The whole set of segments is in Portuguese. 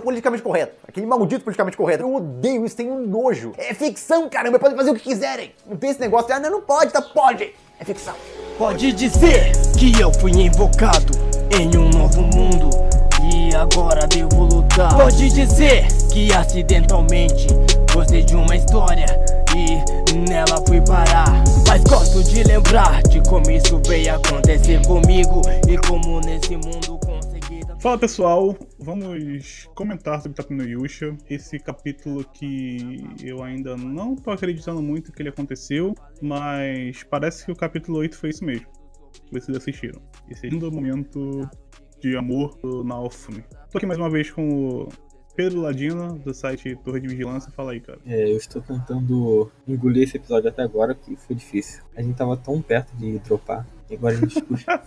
politicamente correto. Aquele maldito politicamente correto. Eu odeio isso, tenho nojo. É ficção, caramba, podem fazer o que quiserem. Não tem esse negócio de, ah, não, não pode, tá? Pode. É ficção. Pode dizer que eu fui invocado em um novo mundo e agora devo lutar. Pode dizer que acidentalmente gostei de uma história e nela fui parar. Mas gosto de lembrar de como isso veio acontecer comigo e como nesse mundo. Fala pessoal, vamos comentar sobre no Yusha, esse capítulo que eu ainda não tô acreditando muito que ele aconteceu, mas parece que o capítulo 8 foi isso mesmo. Vocês assistiram. Esse lindo momento de amor do Naofumi. Tô aqui mais uma vez com o Pedro Ladino, do site Torre de Vigilância. Fala aí, cara. É, eu estou tentando engolir esse episódio até agora, que foi difícil. A gente tava tão perto de dropar, e agora a gente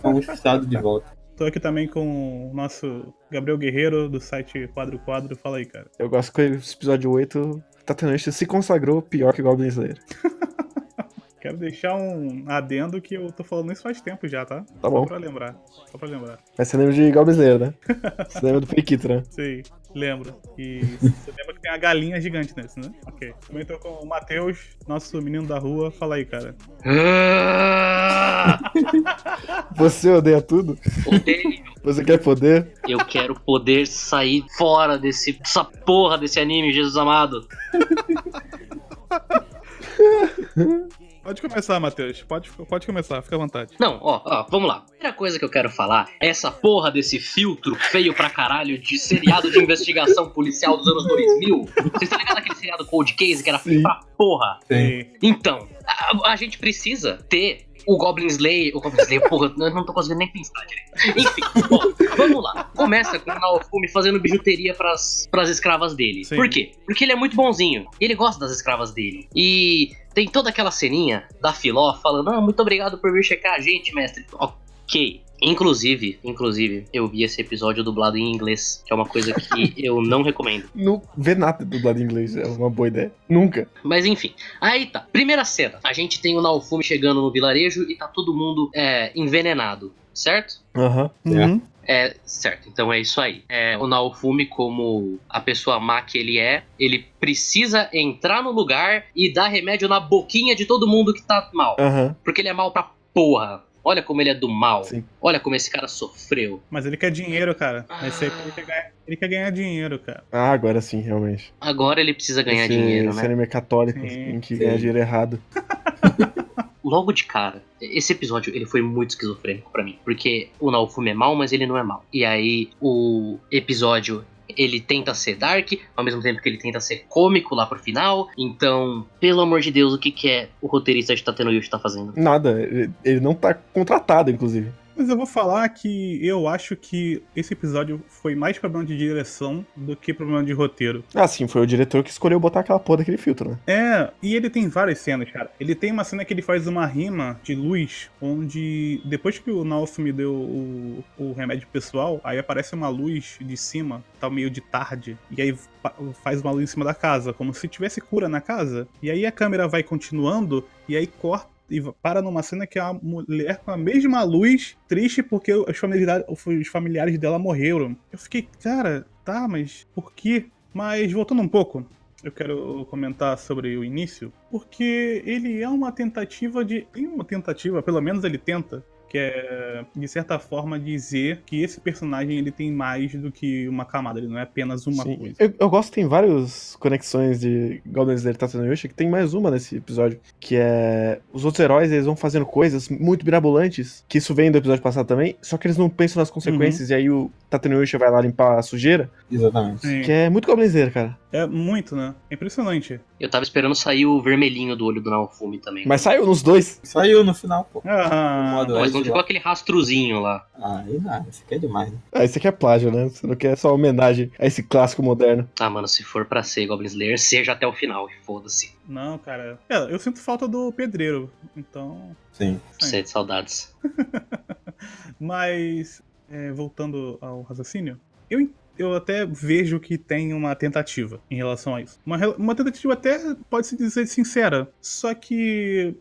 fomos frustrados de volta. Tô aqui também com o nosso Gabriel Guerreiro, do site Quadro Quadro. Fala aí, cara. Eu gosto que esse episódio 8, Tatanista se consagrou pior que Goblin Slayer. Quero deixar um adendo que eu tô falando isso faz tempo já, tá? Tá bom. Só pra lembrar. Só pra lembrar. Mas você lembra de Goblin Slayer, né? Você lembra do Periquito, né? Sei, lembro. E você lembra que tem a galinha gigante nesse, né? Ok. Também tô com o Matheus, nosso menino da rua. Fala aí, cara. Você odeia tudo? Odeio. Você quer poder? Eu quero poder sair fora desse, dessa porra desse anime, Jesus amado. Pode começar, Matheus. Pode, pode começar, fica à vontade. Não, ó, ó, vamos lá. A primeira coisa que eu quero falar é essa porra desse filtro feio pra caralho de seriado de investigação policial dos anos 2000. Vocês estão ligados naquele seriado Cold Case que era feio Sim. pra porra? Sim. Então, a, a gente precisa ter o Goblin Slayer. O Goblin Slayer, porra, eu não tô conseguindo nem pensar direito. Enfim, bom, vamos lá. Começa com o Naofumi fazendo bijuteria pras, pras escravas dele. Sim. Por quê? Porque ele é muito bonzinho. Ele gosta das escravas dele. E tem toda aquela ceninha da Filó falando: Ah, muito obrigado por vir checar a gente, mestre. Ok. Inclusive, inclusive, eu vi esse episódio dublado em inglês, que é uma coisa que eu não recomendo. Não vê nada dublado em inglês, é uma boa ideia. Nunca. Mas enfim, aí tá. Primeira cena. A gente tem o Naofumi chegando no vilarejo e tá todo mundo é, envenenado, certo? Aham. Uhum. É, certo, então é isso aí. É, o Naofumi, como a pessoa má que ele é, ele precisa entrar no lugar e dar remédio na boquinha de todo mundo que tá mal. Aham. Porque ele é mal pra porra. Olha como ele é do mal. Sim. Olha como esse cara sofreu. Mas ele quer dinheiro, cara. Esse aí ele quer, ganhar, ele quer ganhar dinheiro, cara. Ah, agora sim, realmente. Agora ele precisa ganhar esse, dinheiro, esse né? anime é católico, Sim, em que sim. ganha dinheiro errado. logo de cara, esse episódio ele foi muito esquizofrênico pra mim, porque o Naofumi é mal, mas ele não é mal. E aí o episódio ele tenta ser dark, ao mesmo tempo que ele tenta ser cômico lá pro final. Então, pelo amor de Deus, o que que é o roteirista de Tateno Yushi tá fazendo? Nada, ele não tá contratado, inclusive. Mas eu vou falar que eu acho que esse episódio foi mais problema de direção do que problema de roteiro. Ah, sim, foi o diretor que escolheu botar aquela porra daquele filtro, né? É, e ele tem várias cenas, cara. Ele tem uma cena que ele faz uma rima de luz, onde depois que o Naofumi deu o, o remédio pessoal, aí aparece uma luz de cima, tá meio de tarde, e aí fa- faz uma luz em cima da casa, como se tivesse cura na casa. E aí a câmera vai continuando, e aí corta. E para numa cena que é uma mulher com a mesma luz, triste porque os familiares, os familiares dela morreram. Eu fiquei, cara, tá, mas por quê? Mas voltando um pouco, eu quero comentar sobre o início, porque ele é uma tentativa de. Tem uma tentativa, pelo menos ele tenta, que é, de certa forma, dizer que esse personagem ele tem mais do que uma camada, ele não é apenas uma Sim. coisa. Eu, eu gosto que tem várias conexões de Goblin Slayer e Tatooine Yoshi, que tem mais uma nesse episódio, que é os outros heróis, eles vão fazendo coisas muito mirabolantes, que isso vem do episódio passado também, só que eles não pensam nas consequências, e aí o Tatooine Yoshi vai lá limpar a sujeira, Exatamente. Sim. que é muito Goblin Slayer, cara. É muito, né? É impressionante. Eu tava esperando sair o vermelhinho do olho do Naofumi também. Mas saiu nos dois. Saiu no final, pô. Ah, Mas não ficou aquele rastrozinho lá. Aí não, isso aqui é demais, né? Ah, isso aqui é plágio, né? Você não quer só homenagem a esse clássico moderno. Ah, mano, se for pra ser Goblin Slayer, seja até o final, e foda-se. não, cara. É, eu sinto falta do pedreiro, então. Sim. Sim. Sete saudades. Mas, é, voltando ao raciocínio, eu, en- eu até vejo que tem uma tentativa em relação a isso. Uma, uma tentativa até pode-se dizer sincera. Só que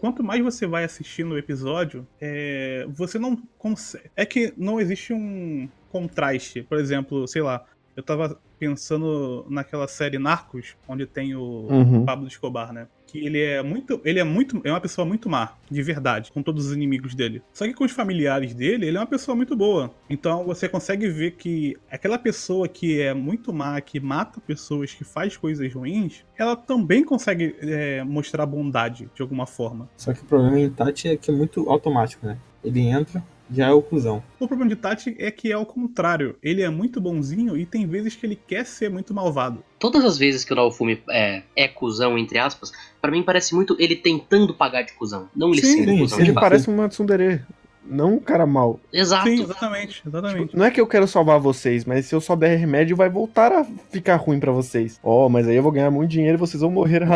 quanto mais você vai assistindo o episódio, é, você não consegue. É que não existe um contraste. Por exemplo, sei lá. Eu tava pensando naquela série Narcos, onde tem o Uhum. Pablo Escobar, né? Que ele é muito. Ele é muito. É uma pessoa muito má, de verdade, com todos os inimigos dele. Só que com os familiares dele, ele é uma pessoa muito boa. Então você consegue ver que aquela pessoa que é muito má, que mata pessoas, que faz coisas ruins, ela também consegue é, mostrar bondade de alguma forma. Só que o problema em Tati é que é muito automático, né? Ele entra, já é o cuzão. O problema de Tati é que é o contrário. Ele é muito bonzinho e tem vezes que ele quer ser muito malvado. Todas as vezes que o Naofumi é, é cuzão, entre aspas, pra mim parece muito ele tentando pagar de cuzão. Não ele Sim, sendo sim, cuzão Ele parece uma tsundere. Não um cara mal. Exato. Sim, exatamente, exatamente. Não é que eu quero salvar vocês, mas se eu só der remédio, vai voltar a ficar ruim pra vocês. Ó, mas aí eu vou ganhar muito dinheiro e vocês vão morrer.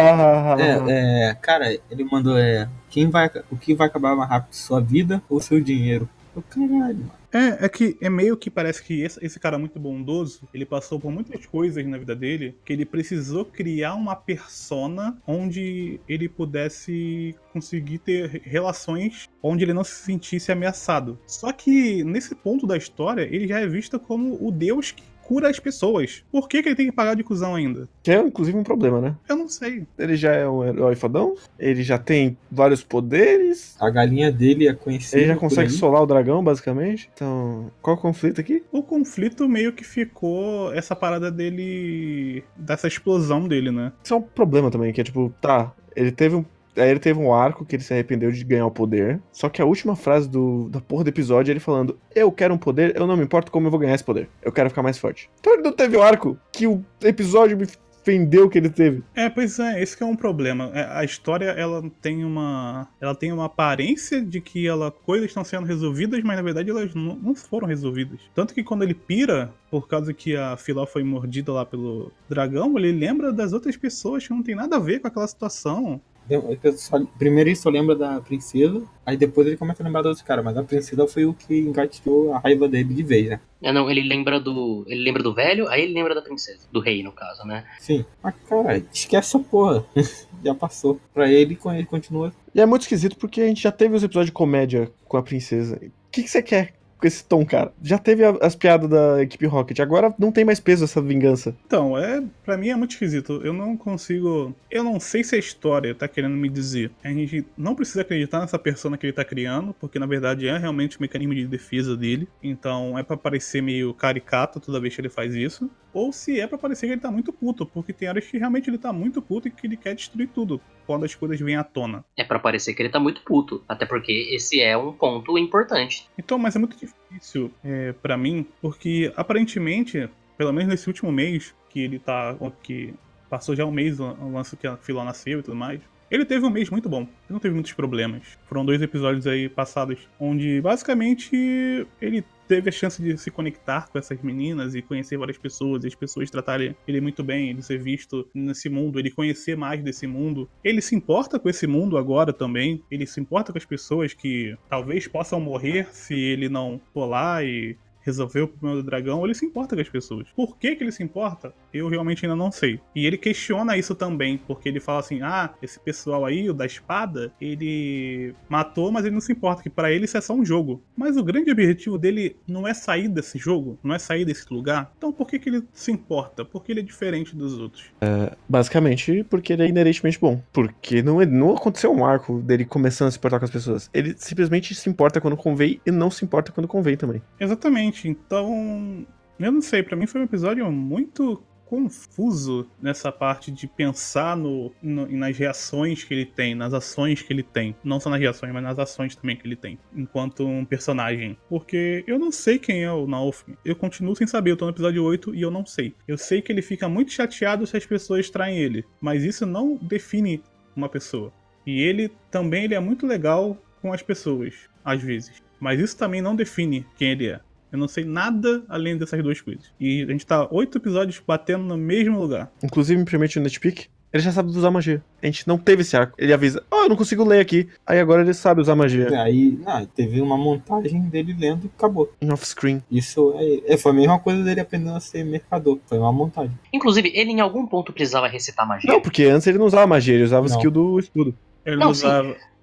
É, é, cara, ele mandou é. Quem vai, o que vai acabar mais rápido, sua vida ou seu dinheiro? Caralho. É, é que é meio que parece que esse, esse cara muito bondoso, ele passou por muitas coisas na vida dele, que ele precisou criar uma persona onde ele pudesse conseguir ter relações onde ele não se sentisse ameaçado. Só que nesse ponto da história, ele já é visto como o deus que cura as pessoas. Por que, que ele tem que pagar de cuzão ainda? Que é inclusive um problema, né? Eu não sei. Ele já é um herói fodão, ele já tem vários poderes, A galinha dele é conhecida. ele já consegue solar o dragão, basicamente. Então, qual o conflito aqui? O conflito meio que ficou essa parada dele. dessa explosão dele, né? Isso é um problema também, que é tipo, tá, ele teve um. Aí ele teve um arco que ele se arrependeu de ganhar o poder. Só que a última frase do, da porra do episódio é ele falando: Eu quero um poder, eu não me importo como eu vou ganhar esse poder. Eu quero ficar mais forte. Então ele não teve o arco que o episódio me ofendeu que ele teve. É, pois é, esse que é um problema. É, A história, ela tem uma. Ela tem uma aparência de que ela, coisas estão sendo resolvidas, mas na verdade elas não, não foram resolvidas. Tanto que quando ele pira, por causa que a Filó foi mordida lá pelo dragão, ele lembra das outras pessoas que não tem nada a ver com aquela situação. Só- primeiro ele só lembra da princesa, aí depois ele começa a lembrar dos caras, mas a princesa foi o que engatilhou a raiva dele de vez, né? É, não, ele lembra do. Ele lembra do velho, aí ele lembra da princesa. Do rei, no caso, né? Sim. Mas, cara, esquece essa porra. já passou. Pra ele, ele continua. E é muito esquisito porque a gente já teve os episódios de comédia com a princesa. O que, que você quer com esse tom, cara? Já teve a- as piadas da equipe Rocket, agora não tem mais peso essa vingança. Então, é, para mim é muito esquisito. Eu não consigo, eu não sei se a história tá querendo me dizer. A gente não precisa acreditar nessa persona que ele tá criando, porque na verdade é realmente o mecanismo de defesa dele. Então, é pra parecer meio caricato toda vez que ele faz isso, ou se é pra parecer que ele tá muito puto, porque tem horas que realmente ele tá muito puto e que ele quer destruir tudo quando as coisas vêm à tona. É pra parecer que ele tá muito puto. Até porque esse é um ponto importante. Então, mas é muito difícil é, para mim, porque aparentemente, pelo menos nesse último mês, que ele tá. que passou já um mês o o lance que a Filó nasceu e tudo mais. Ele teve um mês muito bom, ele não teve muitos problemas. Foram dois episódios aí passados onde basicamente ele teve a chance de se conectar com essas meninas e conhecer várias pessoas, e as pessoas tratarem ele muito bem, ele ser visto nesse mundo, ele conhecer mais desse mundo. Ele se importa com esse mundo agora também, ele se importa com as pessoas que talvez possam morrer se ele não for lá e resolver o problema do dragão, ele se importa com as pessoas. Por que, que ele se importa? Eu realmente ainda não sei. E ele questiona isso também, porque ele fala assim: ah, esse pessoal aí, o da espada, ele matou, mas ele não se importa, que para ele isso é só um jogo. Mas o grande objetivo dele não é sair desse jogo, não é sair desse lugar. Então por que, que ele se importa? Porque ele é diferente dos outros. Basicamente porque ele é inerentemente bom. Porque não, não aconteceu um arco dele começando a se importar com as pessoas. Ele simplesmente se importa quando convém e não se importa quando convém também. Exatamente. Então, eu não sei, pra mim foi um episódio muito confuso nessa parte de pensar no, no- nas reações que ele tem, nas ações que ele tem. Não só nas reações, mas nas ações também que ele tem, enquanto um personagem. Porque eu não sei quem é o Naofumi. Eu continuo sem saber, eu tô no episódio 8 e eu não sei. Eu sei que ele fica muito chateado se as pessoas traem ele, mas isso não define uma pessoa. E ele também ele é muito legal com as pessoas, às vezes. Mas isso também não define quem ele é. Eu não sei nada além dessas duas coisas. E a gente tá oito episódios batendo no mesmo lugar. Inclusive, me permite o Netpick, ele já sabe usar magia. A gente não teve esse arco. Ele avisa, oh, eu não consigo ler aqui. Aí agora ele sabe usar magia. Aí, não, teve uma montagem dele lendo e acabou. Em off-screen. Isso é, é, foi a mesma coisa dele aprendendo a ser mercador. Foi uma montagem. Inclusive, ele em algum ponto precisava recitar magia. Não, porque antes ele não usava magia, ele usava o Não. skill do escudo. Ele Não, não sim.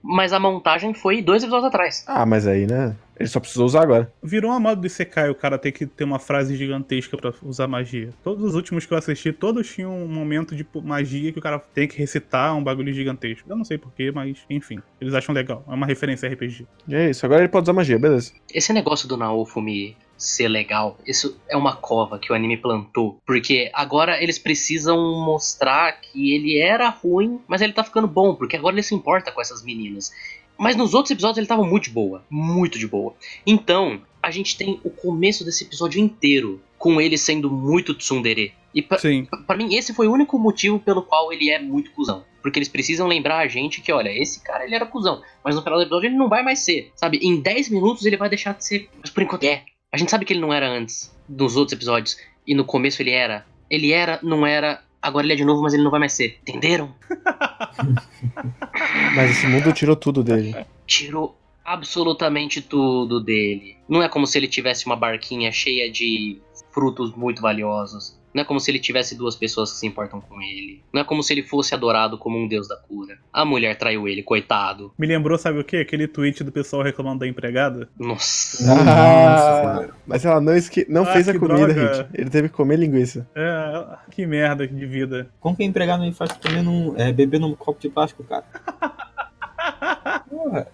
Mas a montagem foi dois episódios atrás. Ah, mas aí, né? Ele só precisou usar agora. Virou uma moda de Sekai o cara ter que ter uma frase gigantesca pra usar magia. Todos os últimos que eu assisti, todos tinham um momento de magia que o cara tem que recitar um bagulho gigantesco. Eu não sei porquê, mas enfim, eles acham legal. É uma referência a RPG. E é isso, agora ele pode usar magia, beleza. Esse negócio do Naofumi ser legal, isso é uma cova que o anime plantou. Porque agora eles precisam mostrar que ele era ruim, mas ele tá ficando bom, porque agora ele se importa com essas meninas. Mas nos outros episódios ele tava muito de boa. Muito de boa. Então, a gente tem o começo desse episódio inteiro com ele sendo muito tsundere. E pra mim, esse foi o único motivo pelo qual ele é muito cuzão. Porque eles precisam lembrar a gente que, olha, esse cara ele era cuzão. Mas no final do episódio ele não vai mais ser. Sabe? Em 10 minutos ele vai deixar de ser. Mas por enquanto é. A gente sabe que ele não era antes, nos outros episódios. E no começo ele era. Ele era, não era. Agora ele é de novo, mas ele não vai mais ser. Entenderam? Mas esse mundo tirou tudo dele. tirou absolutamente tudo dele. Não é como se ele tivesse uma barquinha cheia de frutos muito valiosos. Não é como se ele tivesse duas pessoas que se importam com ele. Não é como se ele fosse adorado como um deus da cura. A mulher traiu ele, coitado. Me lembrou, sabe o quê? Aquele tweet do pessoal reclamando da empregada. Nossa. Ah, mas ela não, esque... não Ah, fez a comida, droga. gente. Ele teve que comer linguiça. É, que merda de vida. Como que a empregada me faz comer num, é, beber num copo de plástico, cara? Porra.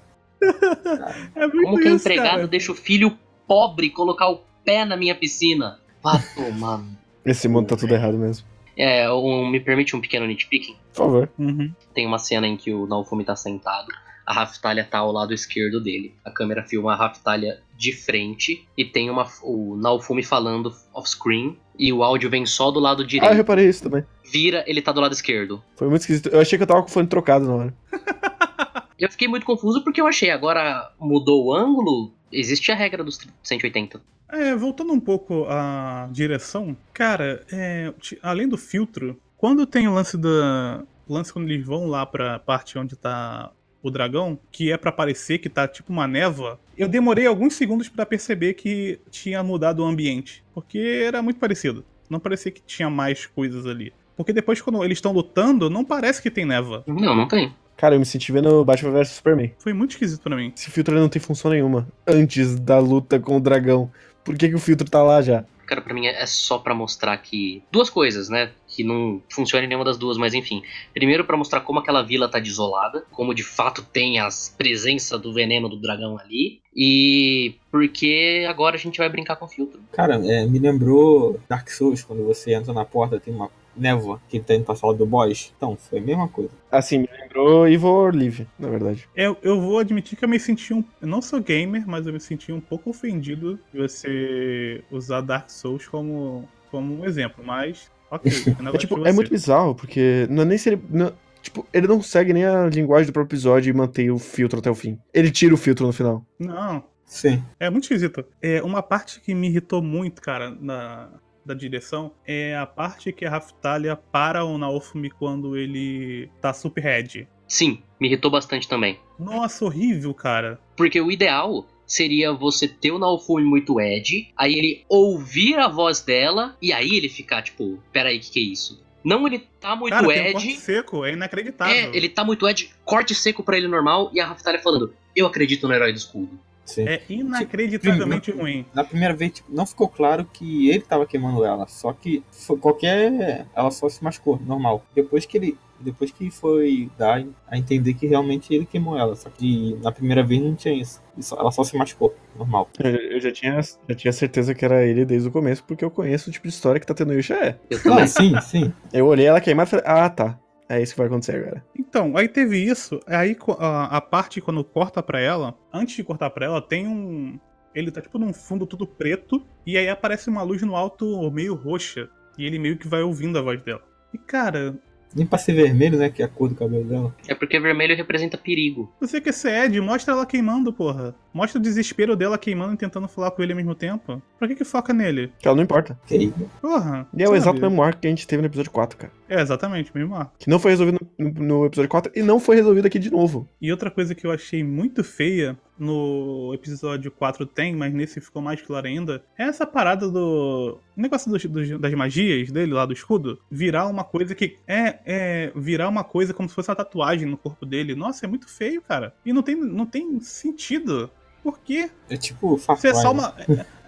É muito Como que a isso, empregada cara. deixa o filho pobre colocar o pé na minha piscina? Vá tomar. Esse mundo tá tudo errado mesmo. É, um, me permite um pequeno nitpicking? Por favor. Uhum. Tem uma cena em que o Naofumi tá sentado, a Raftalia tá ao lado esquerdo dele. A câmera filma a Raftalia de frente e tem uma, o Naofumi falando off-screen e o áudio vem só do lado Ah, eu direito. reparei isso também. Vira, ele tá do lado esquerdo. Foi muito esquisito. Eu achei que eu tava com o fone trocado na hora. Eu fiquei muito confuso porque eu achei, agora mudou o ângulo, existe a regra dos 180. É, voltando um pouco à direção, cara, é, além do filtro, quando tem o lance da. o lance quando eles vão lá pra parte onde tá o dragão, que é pra parecer que tá tipo uma névoa, eu demorei alguns segundos pra perceber que tinha mudado o ambiente. Porque era muito parecido. Não parecia que tinha mais coisas ali. Porque depois, quando eles estão lutando, não parece que tem névoa. Não, não tem. Cara, eu me senti vendo Batman vs Superman. Foi muito esquisito pra mim. Esse filtro não tem função nenhuma. Antes da luta com o dragão. Por que, que o filtro tá lá já? Cara, pra mim é só pra mostrar que. Duas coisas, né? Que não funciona em nenhuma das duas, mas enfim. Primeiro, pra mostrar como aquela vila tá desolada, como de fato tem a presença do veneno do dragão ali. E porque agora a gente vai brincar com filtro. Cara, é, me lembrou Dark Souls, quando você entra na porta, tem uma névoa que tá indo pra sala do boss. Então, foi a mesma coisa. Assim, me lembrou Evil or Live, na verdade. Eu, eu vou admitir que eu me senti um. Eu não sou gamer, mas eu me senti um pouco ofendido de você usar Dark Souls como, como um exemplo. Mas, ok. É, negócio tipo, é muito bizarro, porque não é nem se ele. não- tipo, ele não segue nem a linguagem do próprio episódio e mantém o filtro até o fim. Ele tira o filtro no final. Não, Sim. é muito esquisito. É, uma parte que me irritou muito, cara, na, da direção é a parte que a Raftalia para o Naofumi quando ele tá super red. Sim, me irritou bastante também. Nossa, horrível, cara. Porque o ideal seria você ter o Naofumi muito Ed, aí ele ouvir a voz dela, e aí ele ficar tipo, peraí, o que, que é isso? Não, ele tá muito Cara, tem um corte Ed. seco, é inacreditável. É, ele tá muito Ed, corte seco pra ele normal, e a Raftalia falando, eu acredito no herói do escudo. Sim. É inacreditavelmente ruim. Na primeira vez, tipo, não ficou claro que ele tava queimando ela. Só que qualquer. Ela só se machucou, normal. Depois que ele. Depois que foi dar a entender que realmente ele queimou ela. Só que na primeira vez não tinha isso. Isso- Ela só se machucou, normal. Eu, eu já, tinha, já tinha certeza que era ele desde o começo, porque eu conheço o tipo de história que tá tendo Yusha é. Eu também. Não, sim, sim. Eu olhei ela queimada e falei, ah, tá. É isso que vai acontecer agora. Então, aí teve isso. Aí a, a parte quando corta pra ela, antes de cortar pra ela, tem um. Ele tá tipo num fundo tudo preto, e aí aparece uma luz no alto meio roxa. E ele meio que vai ouvindo a voz dela. E cara, Nem pra ser vermelho, né? Que é a cor do cabelo dela. É porque vermelho representa perigo. você quer ser Ed, mostra ela queimando, porra. Mostra o desespero dela queimando e tentando falar com ele ao mesmo tempo. Pra que que foca nele? Que ela não importa. Ok. Porra. E é o exato mesmo arco que a gente teve no episódio 4, cara. É, exatamente, mesmo arco. Que não foi resolvido no, no episódio 4 e não foi resolvido aqui de novo. E outra coisa que eu achei muito feia no episódio 4 tem, mas nesse ficou mais claro ainda, é essa parada do. O negócio das magias dele lá do escudo virar uma coisa que. É, é. Virar uma coisa como se fosse uma tatuagem no corpo dele. Nossa, é muito feio, cara. E não tem, não tem sentido. Por quê? É tipo Far é só né? uma.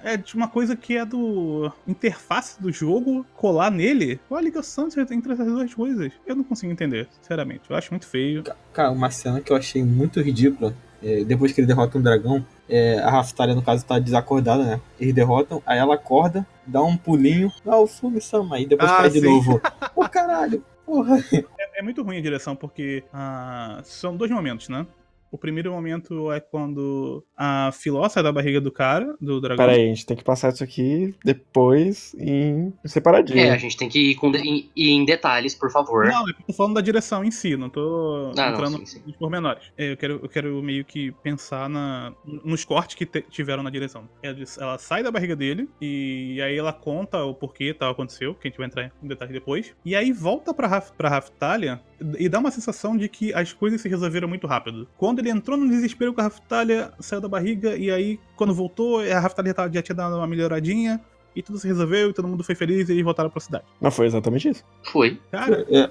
É, é de uma coisa que é do interface do jogo, colar nele. Qual a ligação entre essas duas coisas? Eu não consigo entender, sinceramente. Eu acho muito feio. Cara, uma cena que eu achei muito ridícula. é, depois que ele derrota um dragão, é, a Raftalia, no caso, tá desacordada, né? Eles derrotam, aí ela acorda, dá um pulinho, dá o Fume Sama, aí depois Ah, cai de sim. novo. Pô, caralho, porra. É, é muito ruim a direção, porque ah, são dois momentos, né? O primeiro momento é quando a Filó sai da barriga do cara, do dragão. Pera aí, a gente tem que passar isso aqui depois em separadinho. É, a gente tem que ir, com de- ir- em detalhes, por favor. Não, eu tô falando da direção em si, não tô Ah, não, entrando sim, sim. nos pormenores. É, eu, quero, eu quero meio que pensar na, nos cortes que tiveram na direção. Ela, diz- ela sai da barriga dele e aí ela conta o porquê tal aconteceu, que a gente vai entrar em detalhes depois. E aí volta pra, Raf, pra Raftalia e dá uma sensação de que as coisas se resolveram muito rápido. Quando ele entrou no desespero com a Raftalia, saiu da barriga e aí quando voltou, a Raftalia tava- já tinha dado uma melhoradinha. E tudo se resolveu e todo mundo foi feliz e eles voltaram pra cidade. Não foi exatamente isso. Foi. Cara, É,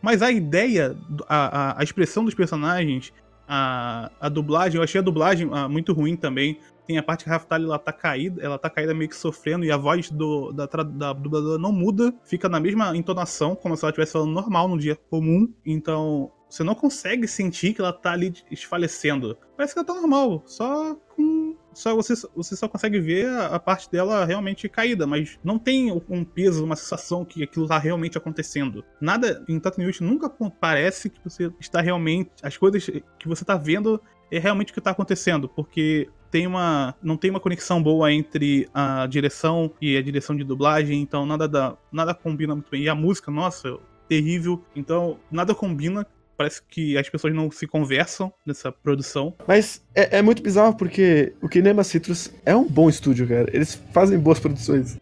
mas a ideia, a, a, a expressão dos personagens, a, a dublagem, eu achei a dublagem ah, muito ruim também. Tem a parte que a Raftalia ela tá caída, ela tá caída meio que sofrendo e a voz do, da, da dubladora não muda, fica na mesma entonação, como se ela estivesse falando normal no dia comum. Então, você não consegue sentir que ela tá ali desfalecendo. Parece que ela tá normal, só com. Só você, você só consegue ver a, parte dela realmente caída, mas não tem um peso, uma sensação que aquilo tá realmente acontecendo. Nada em Tatooine nunca parece que você está realmente. As coisas que você tá vendo é realmente o que tá acontecendo, porque tem uma não tem uma conexão boa entre a direção e a direção de dublagem, então nada da, nada combina muito bem. E a música, nossa, terrível. Então nada combina. Parece que as pessoas não se conversam nessa produção. Mas é, é muito bizarro porque o Kinema Citrus é um bom estúdio, cara. Eles fazem boas produções.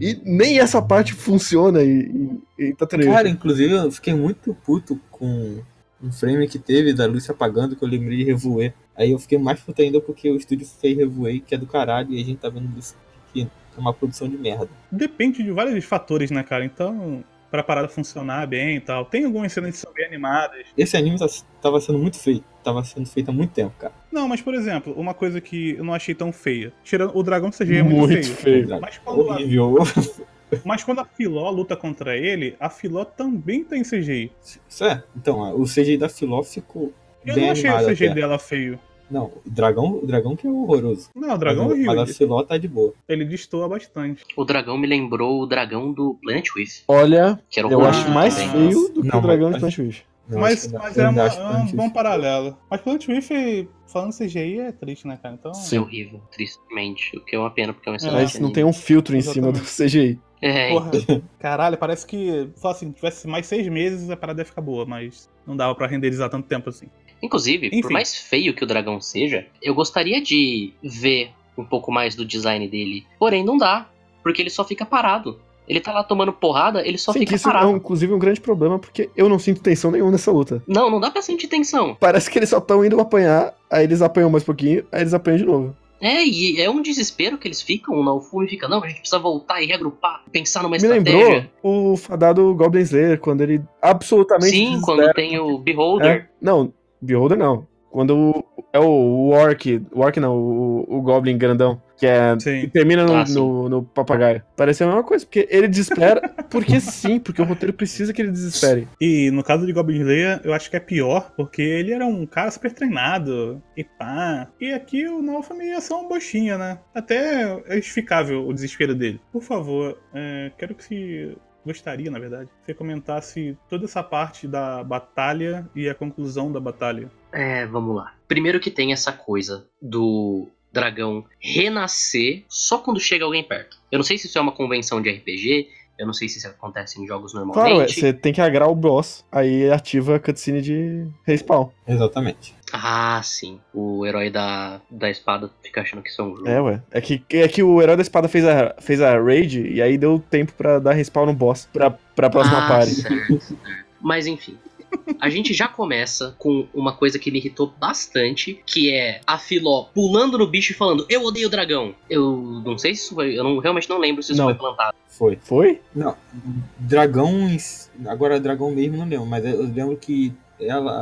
E nem essa parte funciona em, em, em Tatooine. Cara, inclusive eu fiquei muito puto com um frame que teve da luz se apagando que eu lembrei de Revoer. Aí eu fiquei mais puto ainda porque o estúdio fez Revoer, que é do caralho, e a gente tá vendo isso que é uma produção de merda. Depende de vários fatores, né, cara? Então, pra parada funcionar bem e tal. Tem algumas cenas que são bem animadas. Esse anime tá- tava sendo muito feito, tava sendo feito há muito tempo, cara. Não, mas por exemplo, uma coisa que eu não achei tão feia. Tirando o dragão CG é muito, muito feio. feio. Mas quando, a, Horrível. mas quando a Filó luta contra ele, a Filó também tem CGI. Isso é, então, o CGI da Filó ficou Eu bem não achei o CGI até. dela feio. Não, o dragão, o dragão que é horroroso. Não, o dragão é mas, mas a. Filó tá de boa. Ele destoa bastante. O dragão me lembrou o dragão do Planet With, Olha, que era eu acho mais também. feio do que Não, o dragão mas- de Plant Wish. Mas acho mas é, uma- é um bom Wish. paralelo. Mas Plant Wiff, falando CGI, é triste, né, cara? Então. É horrível, tristemente. O que é uma pena, porque é um excelente Mas não tem um filtro em cima do CGI. É, Porra, caralho, parece que só assim, tivesse mais seis meses a parada ia ficar boa, mas não dava pra renderizar tanto tempo assim. Inclusive, Enfim. por mais feio que o dragão seja, eu gostaria de ver um pouco mais do design dele. Porém, não dá, porque ele só fica parado. Ele tá lá tomando porrada, ele só Sim, fica isso é, parado. um- inclusive, um grande problema, porque eu não sinto tensão nenhuma nessa luta. Não, não dá pra sentir tensão. Parece que eles só estão indo apanhar, aí eles apanham mais um pouquinho, aí eles apanham de novo. É, e é um desespero que eles ficam, o Naofumi fica, não, a gente precisa voltar e reagrupar, pensar numa Me estratégia. lembrou o fadado Goblin Slayer, quando ele absolutamente. Sim, desespera. quando tem o Beholder. É, não, Beholder não. Quando o, é o, Orc, o Orc não, o, o Goblin grandão, que é que Sim. termina no, Ah, no, no papagaio. Parece a mesma coisa, porque ele desespera, porque sim, porque o roteiro precisa que ele desespere. E no caso de Goblin Slayer, eu acho que é pior, porque ele era um cara super treinado e pá. E aqui o Naofumi é só um bochinha, né? Até é justificável o desespero dele. Por favor, é, quero que se. Gostaria, na verdade, que você comentasse toda essa parte da batalha e a conclusão da batalha. É, vamos lá. Primeiro que tem essa coisa do dragão renascer só quando chega alguém perto. Eu não sei se isso é uma convenção de RPG, eu não sei se isso acontece em jogos Claro, é, normalmente. você tem que agrar o boss, aí ativa a cutscene de respawn. Exatamente. Ah, sim. O herói da, da espada fica achando que isso é um. É, ué. É que, é que o herói da espada fez a, fez a raid, e aí deu tempo pra dar respawn no boss, pra, pra próxima ah, party. certo, certo. Mas enfim, A gente já começa com uma coisa que me irritou bastante, que é a Filó pulando no bicho e falando, eu odeio dragão. Eu não sei se isso foi, eu não, realmente não lembro se isso Não. foi plantado. Foi. Foi? Não, dragões. Agora dragão mesmo não lembro, mas eu lembro que ela,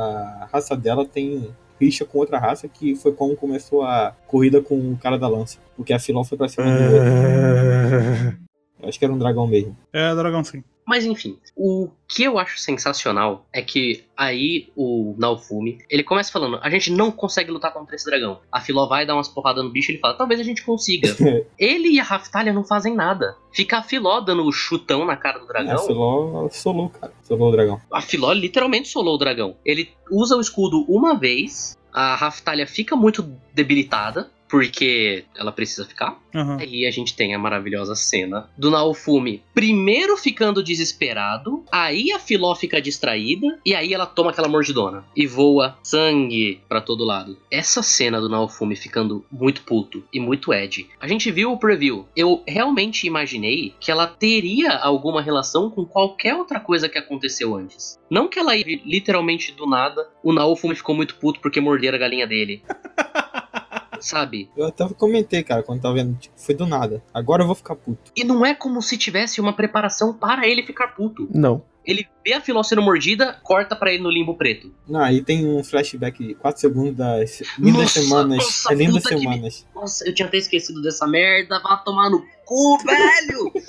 a raça dela tem rixa com outra raça que foi como começou a corrida com o cara da lança. Porque a Filó foi pra cima do outro. Ah, Eu Acho que era um dragão mesmo. É, dragão sim. Mas enfim, o que eu acho sensacional é que aí o Naofumi, ele começa falando, a gente não consegue lutar contra esse dragão. A Filó vai dar umas porradas no bicho e ele fala, talvez a gente consiga. ele e a Raftalha não fazem nada. Fica a Filó dando o chutão na cara do A dragão. Filó solou, cara. Solou o dragão. A Filó literalmente solou o dragão. Ele usa o escudo uma vez, a Raftalha fica muito debilitada, porque ela precisa ficar. Aham. Aí a gente tem a maravilhosa cena do Naofumi primeiro ficando desesperado, aí a Filó fica distraída, e aí ela toma aquela mordidona e voa sangue pra todo lado. Essa cena do Naofumi ficando muito puto e muito Ed. A gente viu o preview. Eu realmente imaginei que ela teria alguma relação com qualquer outra coisa que aconteceu antes. Não que ela ia literalmente do nada, o Naofumi ficou muito puto porque morderam a galinha dele. Sabe? Eu até comentei, cara, quando tava vendo. Tipo, foi do nada. Agora eu vou ficar puto. E não é como se tivesse uma preparação para ele ficar puto. Não. Ele vê a Filó sendo mordida, corta pra ele no limbo preto. Não, aí tem um flashback 4 segundos das lindas Nossa, semanas. nossa, é lindas puta que me- semanas. Nossa, eu tinha até esquecido dessa merda, vá tomar no cu, velho!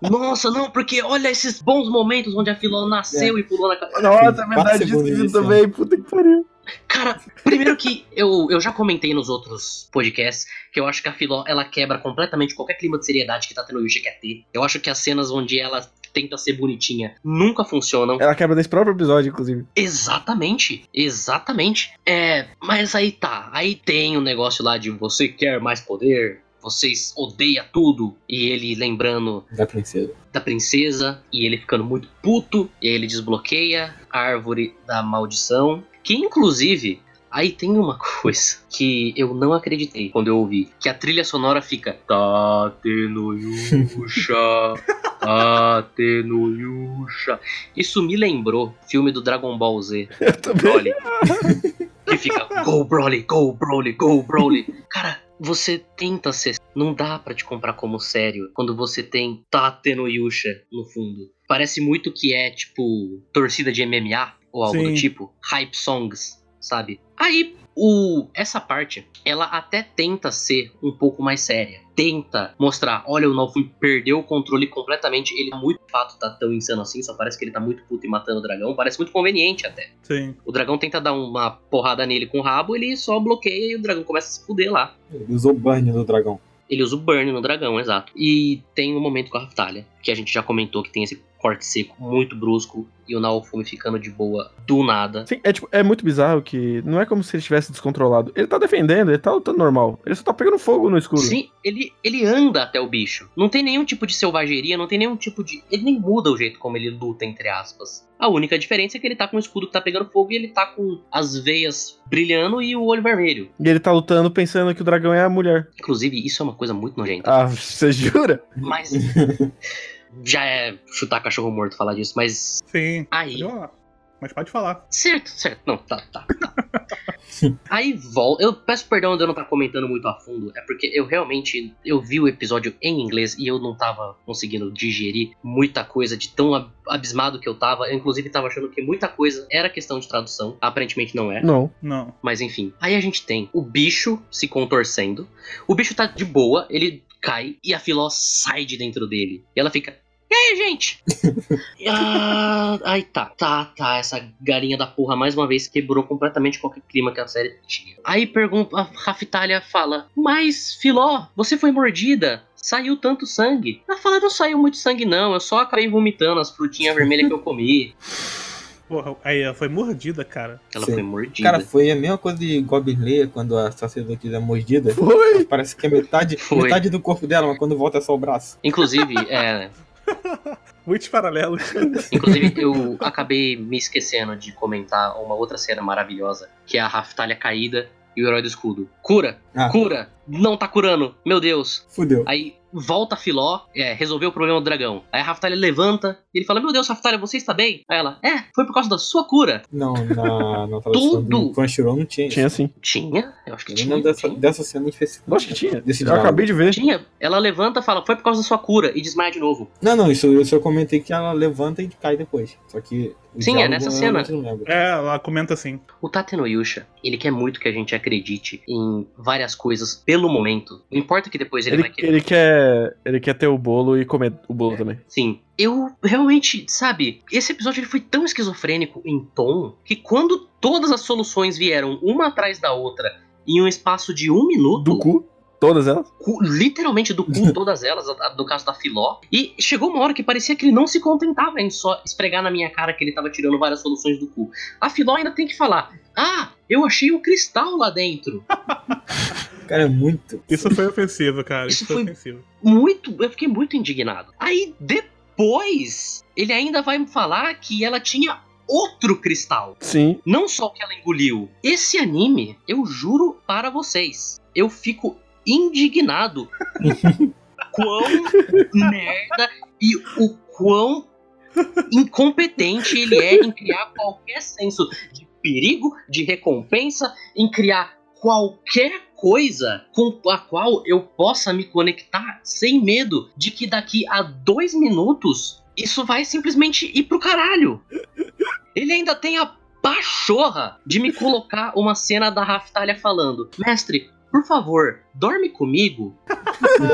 Nossa, não, porque olha esses bons momentos onde a Filó nasceu e pulou na cara. Nossa, é verdade, disso, também. Puta que pariu. Cara, primeiro que eu, eu já comentei nos outros podcasts que eu acho que a Filó ela quebra completamente qualquer clima de seriedade que tá tendo o Yuji quer ter. Eu acho que as cenas onde ela tenta ser bonitinha nunca funcionam. Ela quebra nesse próprio episódio, inclusive. Exatamente, exatamente. É, mas aí tá, aí tem o negócio lá de você quer mais poder, vocês odeia tudo, e ele lembrando Da princesa. da princesa, e ele ficando muito puto, e aí ele desbloqueia a árvore da maldição, que inclusive Aí tem uma coisa que eu não acreditei quando eu ouvi, que a trilha sonora fica Tá tendo Yusha, tá tendo Yusha. Isso me lembrou filme do Dragon Ball Z, Eu também. Broly. que fica Go Broly, Go Broly, Go Broly. Cara, você tenta ser. Não dá pra te comprar como sério quando você tem Tá tendo Yusha no fundo. Parece muito que é tipo torcida de MMA ou algo do Sim. tipo. Hype songs, sabe? Aí o, essa parte, ela até tenta ser um pouco mais séria. Tenta mostrar, olha, o Naofumi perdeu o controle completamente. Ele muito de fato tá tão insano assim, só parece que ele tá muito puto e matando o dragão. Parece muito conveniente até. Sim. O dragão tenta dar uma porrada nele com o rabo, ele só bloqueia e o dragão começa a se fuder lá. Ele usou o burn do dragão. Ele usa o burn no dragão, exato. E tem um momento com a Raftalha, que a gente já comentou que tem esse corte seco muito brusco e o Naofumi ficando de boa do nada. Sim, é, tipo, é muito bizarro que não é como se ele estivesse descontrolado. Ele tá defendendo, ele tá lutando normal. Ele só tá pegando fogo no escuro. Sim, ele, ele anda até o bicho. Não tem nenhum tipo de selvageria, não tem nenhum tipo de. Ele nem muda o jeito como ele luta, entre aspas. A única diferença é que ele tá com o escudo que tá pegando fogo e ele tá com as veias brilhando e o olho vermelho. E ele tá lutando pensando que o dragão é a mulher. Inclusive, isso é uma coisa muito nojenta. Ah, você jura? Mas. Já é chutar cachorro morto falar disso, mas. Sim. Aí. Mas pode falar. Certo, certo. Não, tá, tá, tá. Aí volta. Eu peço perdão de eu não estar comentando muito a fundo. É porque eu realmente. Eu vi o episódio em inglês e eu não tava conseguindo digerir muita coisa de tão ab- abismado que eu tava. Eu, inclusive, tava achando que muita coisa era questão de tradução. Aparentemente não é. Não. Não. Mas enfim. Aí a gente tem o bicho se contorcendo. O bicho tá de boa, ele cai e a Filó sai de dentro dele. E ela fica. E aí, gente? ah, aí tá, tá, tá. Essa galinha da porra mais uma vez quebrou completamente qualquer clima que a série tinha. Aí pergunta, a Raftalha fala: Mas, Filó, você foi mordida? Saiu tanto sangue? Ela fala: Não saiu muito sangue, não. Eu só acabei vomitando as frutinhas vermelhas que eu comi. Porra, aí ela foi mordida, cara. Ela Sim. foi mordida. Cara, foi a mesma coisa de Goblin quando a sacerdotisa é mordida. Foi! Parece que é metade, Foi. metade do corpo dela, mas quando volta é só o braço. Inclusive, é, Muitos paralelos. Inclusive, eu acabei me esquecendo de comentar uma outra cena maravilhosa, que é a Raftalha caída e o herói do escudo. Cura! Ah. Cura! Não tá curando! Meu Deus! Fudeu. Aí volta a Filó, é, resolveu o problema do dragão. Aí a Raftalia levanta e ele fala: Meu Deus, Raftalia, você está bem? Aí ela: É, foi por causa da sua cura. Não, na, na tradução Tudo. do Crunchyroll não tinha. Tinha sim. Tinha? Eu acho que Eu tinha. dessa, tinha. dessa cena em específico. Lógico que tinha. Desse Eu diálogo. acabei de ver. Tinha. Ela levanta e fala: Foi por causa da sua cura e desmaia de novo. Não, não, isso eu só comentei que ela levanta e cai depois. Só que. O Sim, é nessa eu cena. lembro. É, ela comenta assim. O Tateno Yusha, ele quer muito que a gente acredite em várias coisas pelo momento. Não importa que depois ele, Ele, vai querer. ele quer, ele quer ter o bolo e comer o bolo também. Sim. Eu realmente, sabe, esse episódio ele foi tão esquizofrênico em tom que quando todas as soluções vieram uma atrás da outra em um espaço de um minuto, Do cu, todas elas. cu- literalmente do cu todas elas, a- a- do caso da Filó, e chegou uma hora que parecia que ele não se contentava em só esfregar na minha cara que ele tava tirando várias soluções do cu. A Filó ainda tem que falar: "Ah, eu achei o cristal lá dentro". Cara, é muito. Isso foi ofensivo, cara. Isso Isso, foi foi- ofensivo. muito. Eu fiquei muito indignado. Aí depois, ele ainda vai me falar que ela tinha outro cristal. Sim. Não só o que ela engoliu. Esse anime, eu juro para vocês, eu fico indignado. quão merda e o quão incompetente ele é em criar qualquer senso de perigo, de recompensa, em criar qualquer coisa com a qual eu possa me conectar sem medo de que daqui a dois minutos isso vai simplesmente ir pro caralho. Ele ainda tem a pachorra de me colocar uma cena da Raftalha falando: Mestre, por favor, dorme comigo.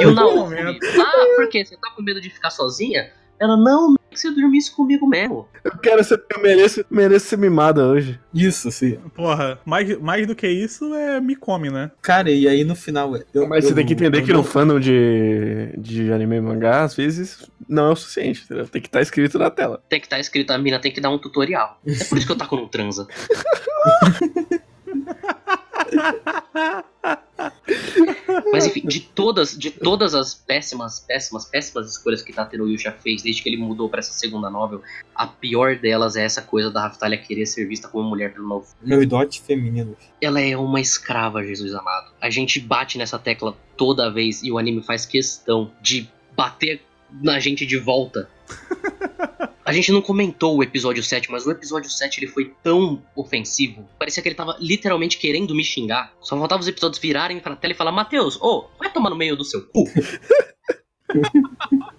E o Naomi, momento. ah, por quê? Você tá com medo de ficar sozinha? Ela, não, não que você dormisse comigo mesmo. Eu quero ser. Eu mereço, mereço ser mimada hoje. Isso, sim. Porra, mais, mais do que isso é me come, né? Cara, e aí no final. Eu, Mas eu- você tem que entender eu que no não- fandom de, de anime e mangá, às vezes, não é o suficiente. entendeu? Tem que estar escrito na tela. Tem que estar escrito, a mina tem que dar um tutorial. É por isso que eu taco não transa. Mas enfim, de todas, de todas as péssimas, péssimas, péssimas escolhas que Tatero Yusha fez desde que ele mudou pra essa segunda novel, a pior delas é essa coisa da Raftalia querer ser vista como mulher pelo novo. Meus dotes femininos. Ela é uma escrava, Jesus amado. A gente bate nessa tecla toda vez e o anime faz questão de bater na gente de volta. Gente não comentou o episódio 7, mas o episódio 7 ele foi tão ofensivo. Parecia que ele tava literalmente querendo me xingar. Só faltava os episódios virarem pra tela e falar: Matheus, ô, vai tomar no meio do seu cu.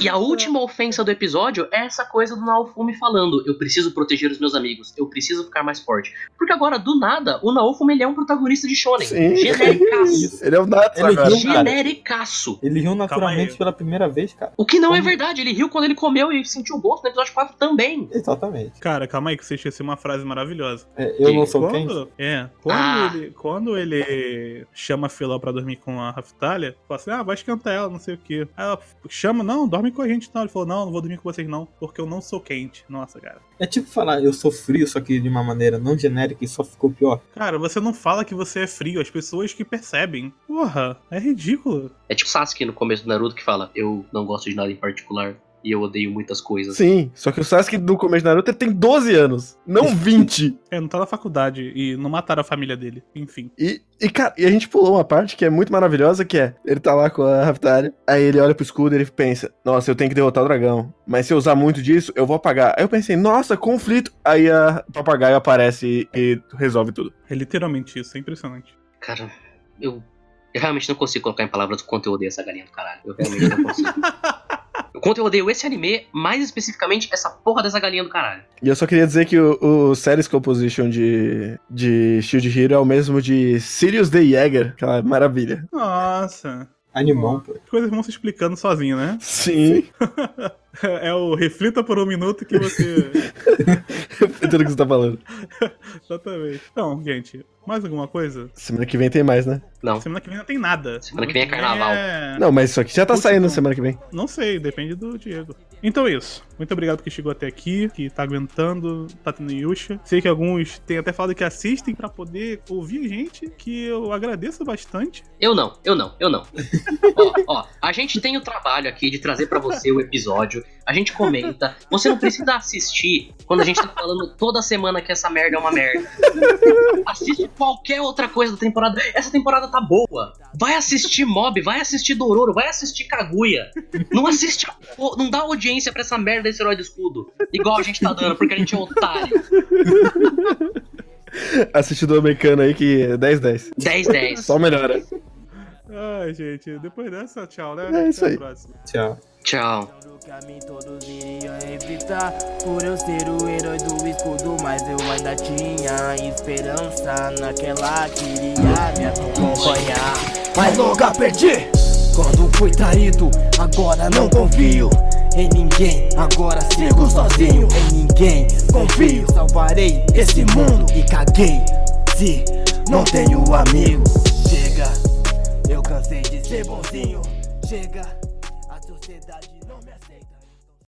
E a última ofensa do episódio é essa coisa do Naofumi falando: Eu preciso proteger os meus amigos, eu preciso ficar mais forte. Porque agora, do nada, o Naofumi ele é um protagonista de Shonen. Sim. Genericaço. Ele é o Natsu Ele agora. riu, cara. Genericaço. Ele riu naturalmente pela primeira vez, cara. O que não é Como- verdade, ele riu quando ele comeu e sentiu o gosto no episódio 4 também. Exatamente. Cara, calma aí que você esqueceu uma frase maravilhosa. É, eu não sou quem? Quando, é, quando, Ah. ele, quando ele chama a Filó pra dormir com a Raftalia, fala assim, ah, vai esquentar ela, não sei o quê. Aí ela chama, não, dorme com a gente não. Ele falou, não, não vou dormir com vocês não, porque eu não sou quente. Nossa, cara. É tipo falar, eu sou frio, só que de uma maneira não genérica e só ficou pior. Cara, você não fala que você é frio, as pessoas que percebem. Porra, é ridículo. É tipo Sasuke no começo do Naruto que fala: Eu não gosto de nada em particular e eu odeio muitas coisas. Sim, só que o Sasuke do começo de Naruto ele tem 12 anos, não 20. É, não tá na faculdade e não mataram a família dele. Enfim. E, e, cara, e a gente pulou uma parte que é muito maravilhosa, que é, ele tá lá com a Raftalia, aí ele olha pro escudo e ele pensa, nossa, eu tenho que derrotar o dragão, mas se eu usar muito disso, eu vou apagar. Aí eu pensei, nossa, conflito. Aí a papagaio aparece e, e resolve tudo. É literalmente isso, é impressionante. Cara, eu, eu realmente não consigo colocar em palavras o quanto eu odeio essa galinha do caralho. Eu realmente não consigo. quanto eu odeio esse anime, mais especificamente essa porra dessa galinha do caralho. E eu só queria dizer que o, o Series Composition de, de Shield Hero é o mesmo de Sirius the Jäger, aquela maravilha. Nossa. Animão, pô. As coisas vão se explicando sozinho, né? Sim, É o reflita por um minuto que você. entendo o que você tá falando. Exatamente. Então, gente, mais alguma coisa? Semana que vem tem mais, né? Não. Semana que vem não tem nada. Semana que vem é carnaval. É... Não, mas isso aqui já tá Puxa, saindo não. semana que vem. Não sei, depende do Diego. Então é isso. Muito obrigado que chegou até aqui, que tá aguentando, tá tendo Yusha. Sei que alguns têm até falado que assistem pra poder ouvir a gente, que eu agradeço bastante. Eu não, eu não, eu não. ó, ó, a gente tem o trabalho aqui de trazer pra você o episódio, a gente comenta. Você não precisa assistir quando a gente tá falando toda semana que essa merda é uma merda. Assiste qualquer outra coisa da temporada. Essa temporada tá boa. Vai assistir Mob, vai assistir Dororo, vai assistir Kaguya. Não assiste, não dá audiência pra essa merda desse herói do escudo. Igual a gente tá dando, porque a gente é otário. Assiste do americano aí que é 10-10. 10-10. Só melhora. Ai, gente, depois dessa, tchau, né? É isso Até a aí. Tchau. Tchau. Todos iriam evitar Por eu ser o herói do escudo Mas eu ainda tinha esperança Naquela que iria me acompanhar Mas nunca perdi Quando fui traído Agora não confio em ninguém Agora sigo sozinho Em ninguém confio Salvarei esse mundo E caguei Se não tenho amigo ser bonzinho Chega